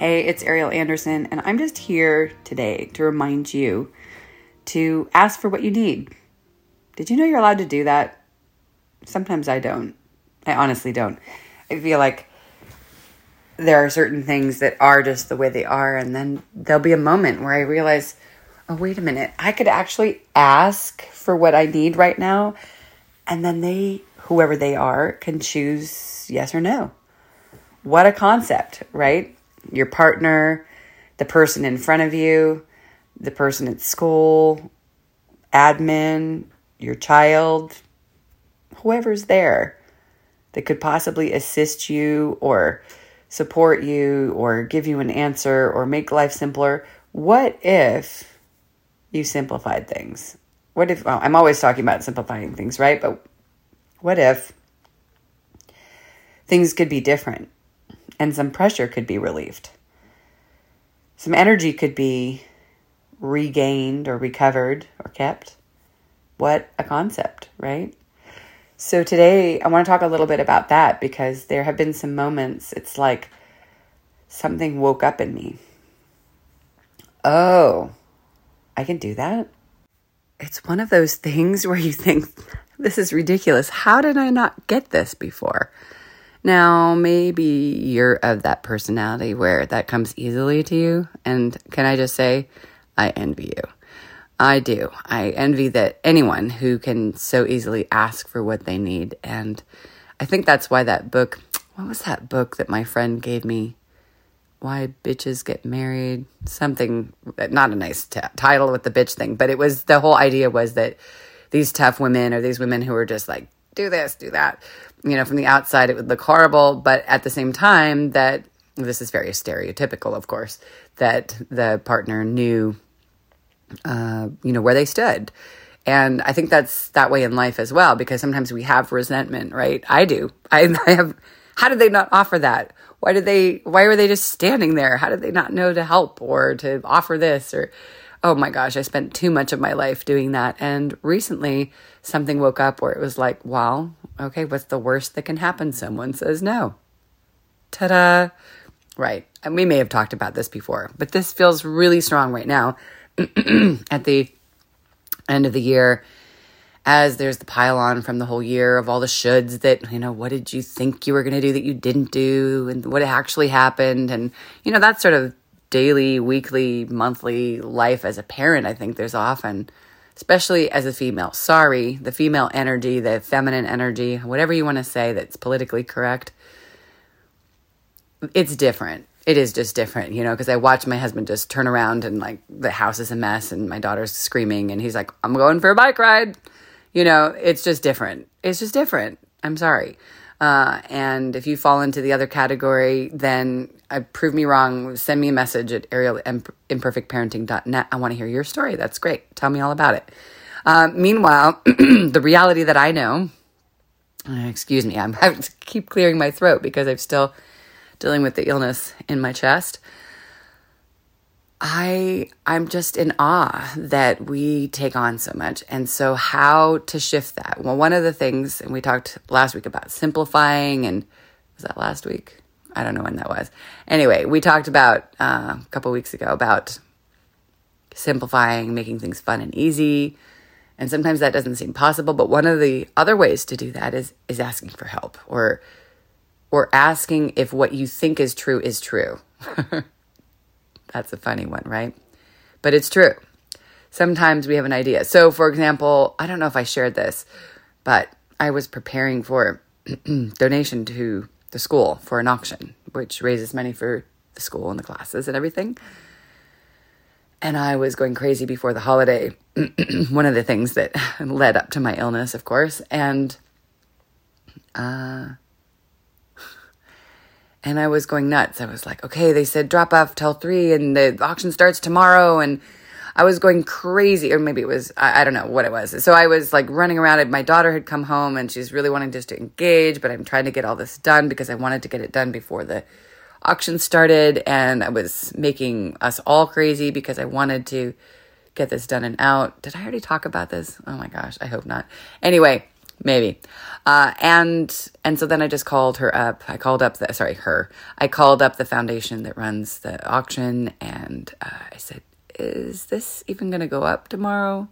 Hey, it's Ariel Anderson, and I'm just here today to remind you to ask for what you need. Did you know you're allowed to do that? Sometimes I don't. I honestly don't. I feel like there are certain things that are just the way they are, and then there'll be a moment where I realize, oh, wait a minute, I could actually ask for what I need right now, and then they, whoever they are, can choose yes or no. What a concept, right? Your partner, the person in front of you, the person at school, admin, your child, whoever's there that could possibly assist you or support you or give you an answer or make life simpler. What if you simplified things? What if, well, I'm always talking about simplifying things, right? But what if things could be different? And some pressure could be relieved. Some energy could be regained or recovered or kept. What a concept, right? So today I want to talk a little bit about that because there have been some moments it's like something woke up in me. Oh, I can do that? It's one of those things where you think, this is ridiculous. How did I not get this before? Now, maybe you're of that personality where that comes easily to you. And can I just say, I envy you. I do. I envy that anyone who can so easily ask for what they need. And I think that's why that book, what was that book that my friend gave me? Why Bitches Get Married? Something, not a nice t- title with the bitch thing, but it was the whole idea was that these tough women or these women who are just like, do this, do that, you know, from the outside it would look horrible, but at the same time that this is very stereotypical, of course, that the partner knew, uh, you know, where they stood. And I think that's that way in life as well, because sometimes we have resentment, right? I do. I, I have, how did they not offer that? Why did they, why were they just standing there? How did they not know to help or to offer this or, oh my gosh, I spent too much of my life doing that. And recently something woke up where it was like, well, okay, what's the worst that can happen? Someone says no. Ta da! Right. And we may have talked about this before, but this feels really strong right now at the end of the year as there's the pile on from the whole year of all the shoulds that, you know, what did you think you were going to do that you didn't do and what actually happened? And, you know, that sort of daily, weekly, monthly life as a parent, I think there's often especially as a female. Sorry, the female energy, the feminine energy, whatever you want to say that's politically correct, it's different. It is just different, you know, because I watch my husband just turn around and like the house is a mess and my daughter's screaming and he's like, I'm going for a bike ride. You know, it's just different. It's just different. I'm sorry. Uh, and if you fall into the other category, then uh, prove me wrong. Send me a message at ariel.imperfectparenting.net. I want to hear your story. That's great. Tell me all about it. Uh, meanwhile, the reality that I know, uh, excuse me, I'm having to keep clearing my throat because I'm still dealing with the illness in my chest. I I'm just in awe that we take on so much. And so how to shift that? Well, one of the things and we talked last week about simplifying and was that last week? I don't know when that was. Anyway, we talked about uh, a couple weeks ago about simplifying, making things fun and easy. And sometimes that doesn't seem possible, but one of the other ways to do that is is asking for help or or asking if what you think is true is true. That's a funny one, right? But it's true. Sometimes we have an idea. So, for example, I don't know if I shared this, but I was preparing for donation to the school for an auction, which raises money for the school and the classes and everything. And I was going crazy before the holiday. One of the things that led up to my illness, of course. And uh, And I was going nuts. I was like, okay, they said drop off till three and the auction starts tomorrow. And I was going crazy, or maybe it was, I, I, don't know what it was. So I was like running around. My daughter had come home and she's really wanting just to engage, but I'm trying to get all this done because I wanted to get it done before the auction started. And I was making us all crazy because I wanted to get this done and out. Did I already talk about this? Oh my gosh, I hope not. Anyway, maybe. Uh, and and so then I just called her up. I called up the sorry her. I called up the foundation that runs the auction, and uh, I said, "Is this even going to go up tomorrow?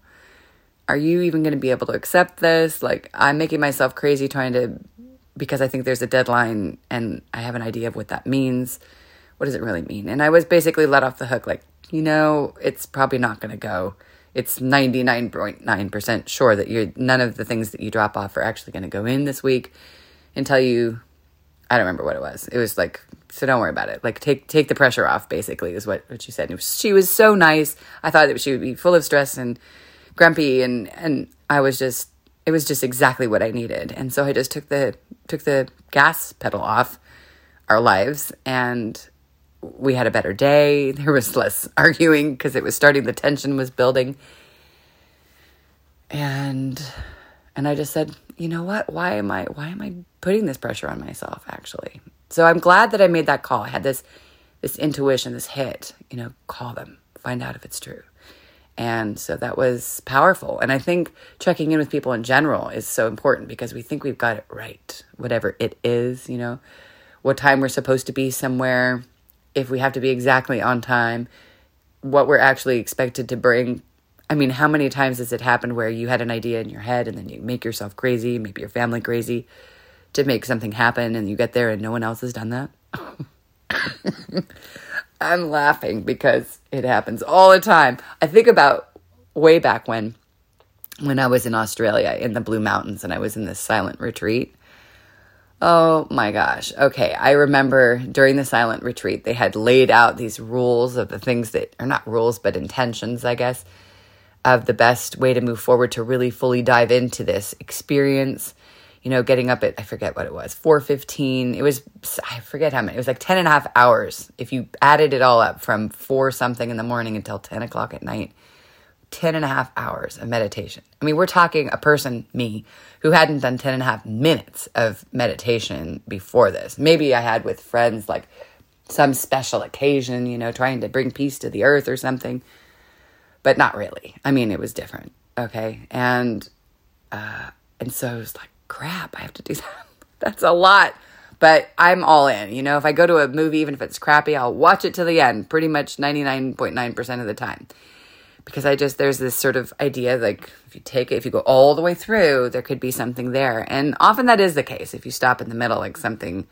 Are you even going to be able to accept this? Like, I'm making myself crazy trying to because I think there's a deadline, and I have an idea of what that means. What does it really mean? And I was basically let off the hook, like, you know, it's probably not going to go." it's 99.9% sure that you're, none of the things that you drop off are actually going to go in this week until you I don't remember what it was. It was like so don't worry about it. Like take take the pressure off basically is what what she said. Was, she was so nice. I thought that she would be full of stress and grumpy and and I was just it was just exactly what I needed. And so I just took the took the gas pedal off our lives and we had a better day. There was less arguing because it was starting, the tension was building. And and I just said, you know what? Why am I why am I putting this pressure on myself actually? So I'm glad that I made that call. I had this this intuition, this hit, you know, call them, find out if it's true. And so that was powerful. And I think checking in with people in general is so important because we think we've got it right, whatever it is, you know, what time we're supposed to be somewhere, if we have to be exactly on time, what we're actually expected to bring. I mean, how many times has it happened where you had an idea in your head and then you make yourself crazy, maybe your family crazy to make something happen and you get there and no one else has done that? I'm laughing because it happens all the time. I think about way back when when I was in Australia in the Blue Mountains and I was in this silent retreat Oh my gosh. Okay. I remember during the silent retreat, they had laid out these rules of the things that are not rules, but intentions, I guess, of the best way to move forward to really fully dive into this experience. You know, getting up at, I forget what it was, 4.15. It was, I forget how many, it was like 10 and a half hours. If you added it all up from 4 something in the morning until 10 o'clock at night, 10 and a half hours of meditation. I mean, we're talking a person, me, who hadn't done 10 and a half minutes of meditation before this. Maybe I had with friends like some special occasion, you know, trying to bring peace to the earth or something, but not really. I mean, it was different. Okay. And, uh, and so I was like, crap, I have to do that. That's a lot. But I'm all in. You know, if I go to a movie, even if it's crappy, I'll watch it to the end pretty much 99.9% of the time because I just there's this sort of idea like if you take it if you go all the way through there could be something there and often that is the case if you stop in the middle like something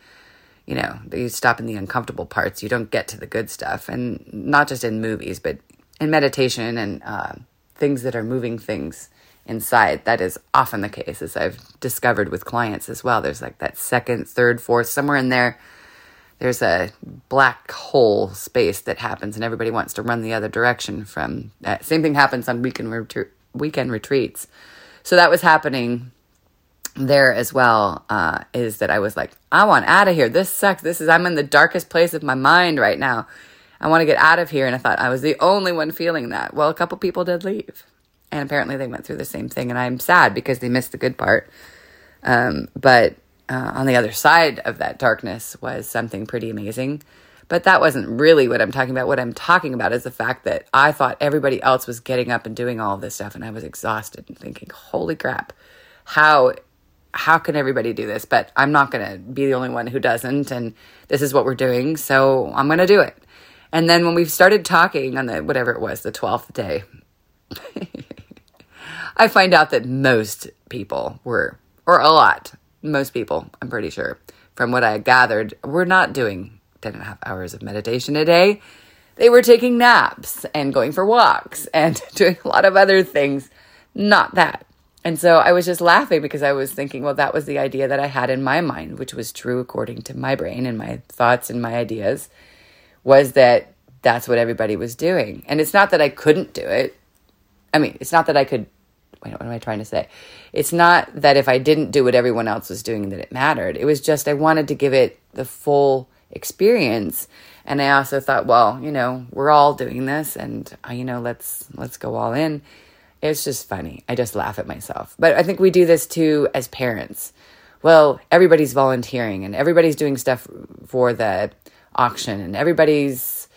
you know you stop in the uncomfortable parts you don't get to the good stuff and not just in movies but in meditation and uh, things that are moving things inside that is often the case as I've discovered with clients as well there's like that second third fourth somewhere in there there's a black hole space that happens and everybody wants to run the other direction from that. Same thing happens on weekend weekend retreats. So that was happening there as well. Uh, is that I was like, I want out of here. This sucks. This is I'm in the darkest place of my mind right now. I want to get out of here. And I thought I was the only one feeling that. Well, a couple people did leave, and apparently they went through the same thing. And I'm sad because they missed the good part. Um, but uh, on the other side of that darkness was something pretty amazing. But that wasn't really what I'm talking about. What I'm talking about is the fact that I thought everybody else was getting up and doing all this stuff, and I was exhausted and thinking, "Holy crap, how how can everybody do this?" But I'm not going to be the only one who doesn't, and this is what we're doing, so I'm going to do it. And then when we started talking on the whatever it was, the twelfth day, I find out that most people were, or a lot, most people, I'm pretty sure, from what I gathered, were not doing 10 and a half hours of meditation a day. They were taking naps and going for walks and doing a lot of other things, not that. And so I was just laughing because I was thinking, well, that was the idea that I had in my mind, which was true according to my brain and my thoughts and my ideas, was that that's what everybody was doing. And it's not that I couldn't do it. I mean, it's not that I could what am I trying to say? It's not that if I didn't do what everyone else was doing that it mattered. It was just I wanted to give it the full experience. And I also thought, well, you know, we're all doing this and uh, you know, let's let's go all in. It's just funny. I just laugh at myself. But I think we do this too as parents. Well, everybody's volunteering and everybody's doing stuff for the auction and everybody's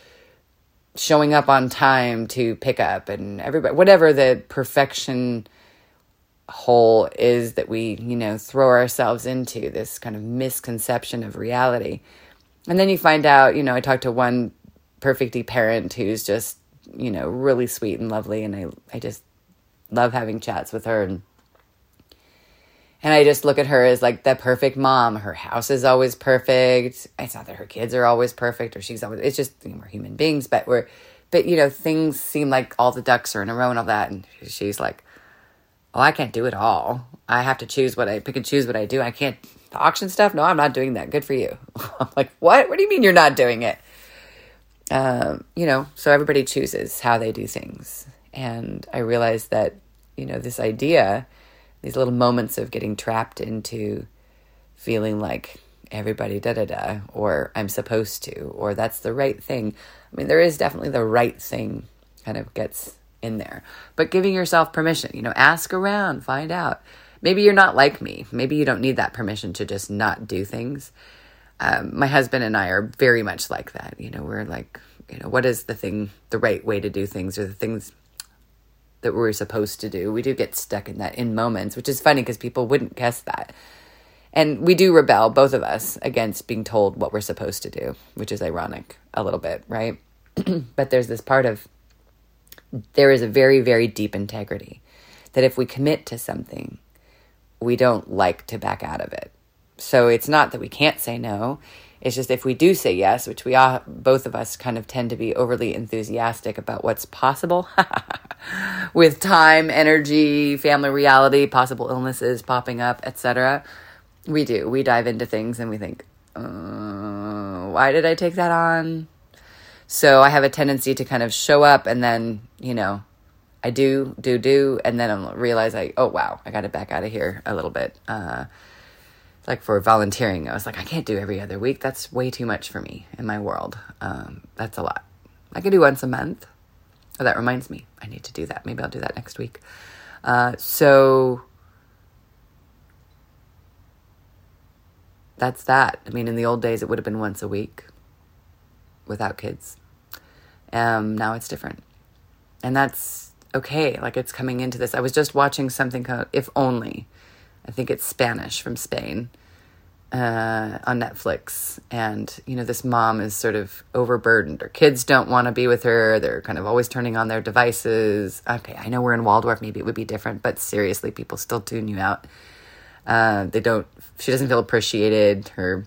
showing up on time to pick up and everybody whatever the perfection hole is that we, you know, throw ourselves into this kind of misconception of reality. And then you find out, you know, I talked to one perfectly parent who's just, you know, really sweet and lovely and I I just love having chats with her and and I just look at her as like the perfect mom. Her house is always perfect. It's not that her kids are always perfect or she's always, it's just, you know, we're human beings, but we're, but you know, things seem like all the ducks are in a row and all that. And she's like, oh, I can't do it all. I have to choose what I pick and choose what I do. I can't, the auction stuff? No, I'm not doing that. Good for you. I'm like, what? What do you mean you're not doing it? Um, you know, so everybody chooses how they do things. And I realized that, you know, this idea, these little moments of getting trapped into feeling like everybody da da da, or I'm supposed to, or that's the right thing. I mean, there is definitely the right thing kind of gets in there, but giving yourself permission, you know, ask around, find out. Maybe you're not like me. Maybe you don't need that permission to just not do things. Um, my husband and I are very much like that. You know, we're like, you know, what is the thing, the right way to do things, or the things that we're supposed to do. We do get stuck in that in moments, which is funny because people wouldn't guess that. And we do rebel, both of us, against being told what we're supposed to do, which is ironic a little bit, right? but there's this part of there is a very, very deep integrity that if we commit to something, we don't like to back out of it. So it's not that we can't say no. It's just if we do say yes, which we all, both of us kind of tend to be overly enthusiastic about what's possible with time, energy, family reality, possible illnesses popping up, etc. We do. We dive into things and we think, uh, why did I take that on? So I have a tendency to kind of show up and then, you know, I do, do, do, and then I realize I, oh wow, I got to back out of here a little bit. Uh, like for volunteering, I was like, I can't do every other week. That's way too much for me in my world. Um, that's a lot. I could do once a month. Oh, that reminds me, I need to do that. Maybe I'll do that next week. Uh, so that's that. I mean, in the old days, it would have been once a week without kids. Um, now it's different. And that's okay. Like it's coming into this. I was just watching something called If Only. I think it's Spanish from Spain uh, on Netflix. And, you know, this mom is sort of overburdened. Her kids don't want to be with her. They're kind of always turning on their devices. Okay, I know we're in Waldorf. Maybe it would be different, but seriously, people still tune you out. Uh, they don't, she doesn't feel appreciated. Her,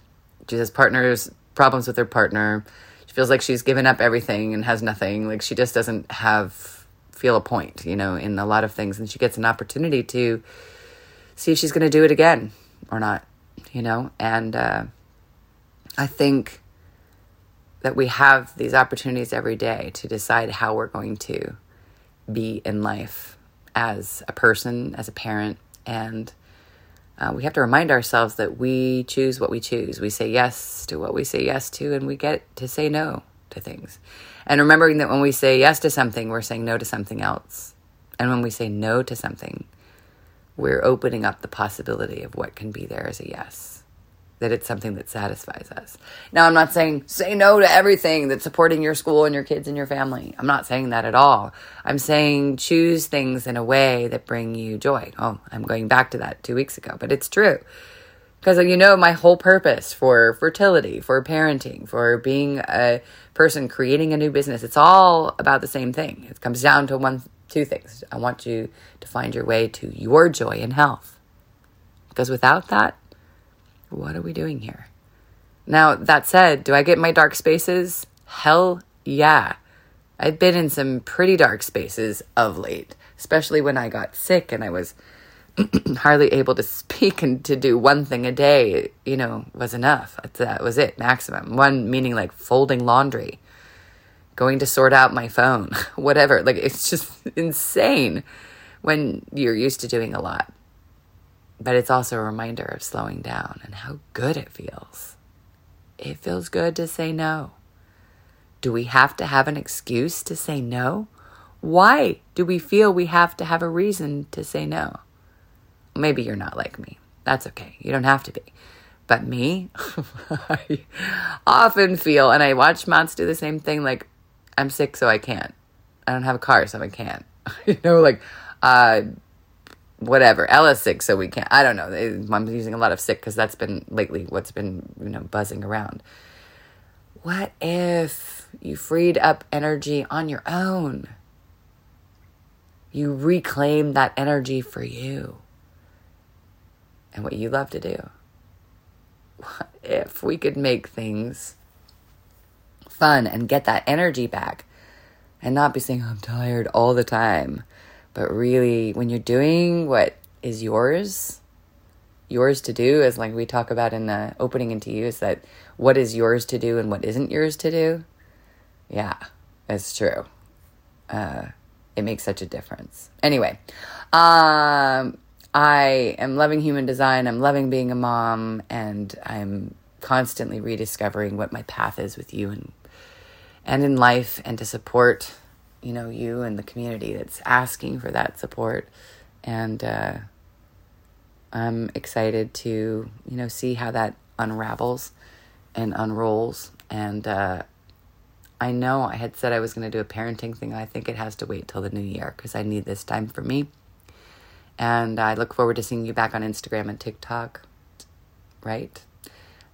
she has partners, problems with her partner. Feels like she's given up everything and has nothing. Like she just doesn't have, feel a point, you know, in a lot of things. And she gets an opportunity to see if she's going to do it again or not you know? And uh, I think that we have these opportunities every day to decide how we're going to be in life as a person, as a parent, and uh, we have to remind ourselves that we choose what we choose. We say yes to what we say yes to, and we get to say no to things. And remembering that when we say yes to something, we're saying no to something else. And when we say no to something, we're opening up the possibility of what can be there as a yes. That it's something that satisfies us. Now, I'm not saying say no to everything that's supporting your school and your kids and your family. I'm not saying that at all. I'm saying choose things in a way that bring you joy. Oh, I'm going back to that two weeks ago, but it's true. Because you know, my whole purpose for fertility, for parenting, for being a person creating a new business, it's all about the same thing. It comes down to one two things. I want you to find your way to your joy and health. Because without that, what are we doing here? Now, that said, do I get my dark spaces? Hell yeah. I've been in some pretty dark spaces of late, especially when I got sick and I was hardly able to speak and to do one thing a day, you know, was enough. That was it, maximum. One meaning like folding laundry going to sort out my phone, whatever. Like it's just insane when you're used to doing a lot. But it's also a reminder of slowing down and how good it feels. it feels good to say no. Do we have to have an excuse to say no? Why do we feel we have to have a reason to say no? Maybe you're not like me. That's okay. You don't have to be. But me, I often feel, and I watch Mats do the same thing like, I'm sick, so I can't. I don't have a car, so I can't. you know, like, uh, whatever. Ella's sick, so we can't. I don't know. Eh, I'm using a lot of sick because that's been lately what's been, you know, buzzing around. What if you freed up energy on your own? You reclaim that energy for you and what you love to do. What if we could make things fun and get that energy back and not be saying, I'm tired all the time? But really, when you're doing what is yours, yours to do, as like we talk about in the opening into you, is that what is yours to do and what isn't yours to do? Yeah, it's true. Uh, it makes such a difference. Anyway, um, I am loving human design. I'm loving being a mom, and I'm constantly rediscovering what my path is with you and and in life, and to support you know you and the community that's asking for that support. And uh, I'm excited to you know see how that unravels and unrolls. And uh, I know I had said I was going to do a parenting thing. I think it has to wait till the new year because I need this time for me. And I look forward to seeing you back on Instagram and TikTok, right?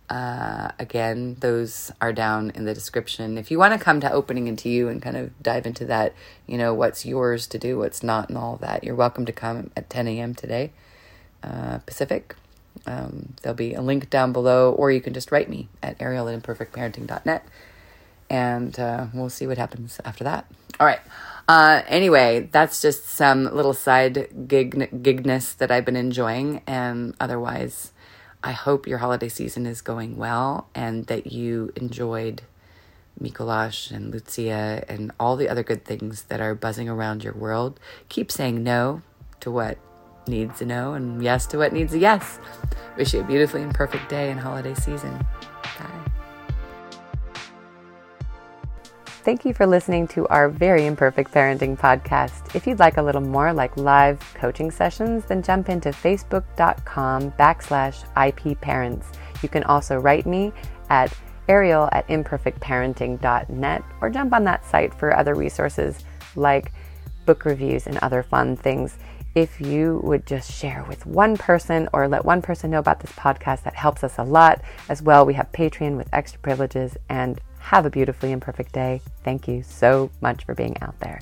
Uh, again, those are down in the description. If you want to come to opening into you and kind of dive into that, you know, what's yours to do, what's not, and all that, you're welcome to come at 10 a.m. today, uh, Pacific. Um, there'll be a link down below, or you can just write me at ariel at imperfectparenting.net, and uh, we'll see what happens after that. All right. Uh, anyway, that's just some little side gig gigness that I've been enjoying, and otherwise, I hope your holiday season is going well and that you enjoyed Mikolash and Lucia and all the other good things that are buzzing around your world. Keep saying no to what needs a no and yes to what needs a yes. Wish you a beautifully imperfect day and holiday season. Bye. Thank you for listening to our very imperfect parenting podcast. If you'd like a little more like live coaching sessions, then jump into facebook.com backslash IP. You can also write me at ariel at imperfectparenting.net or jump on that site for other resources like book reviews and other fun things. If you would just share with one person or let one person know about this podcast, that helps us a lot. As well, we have Patreon with extra privileges and have a beautifully imperfect day. Thank you so much for being out there.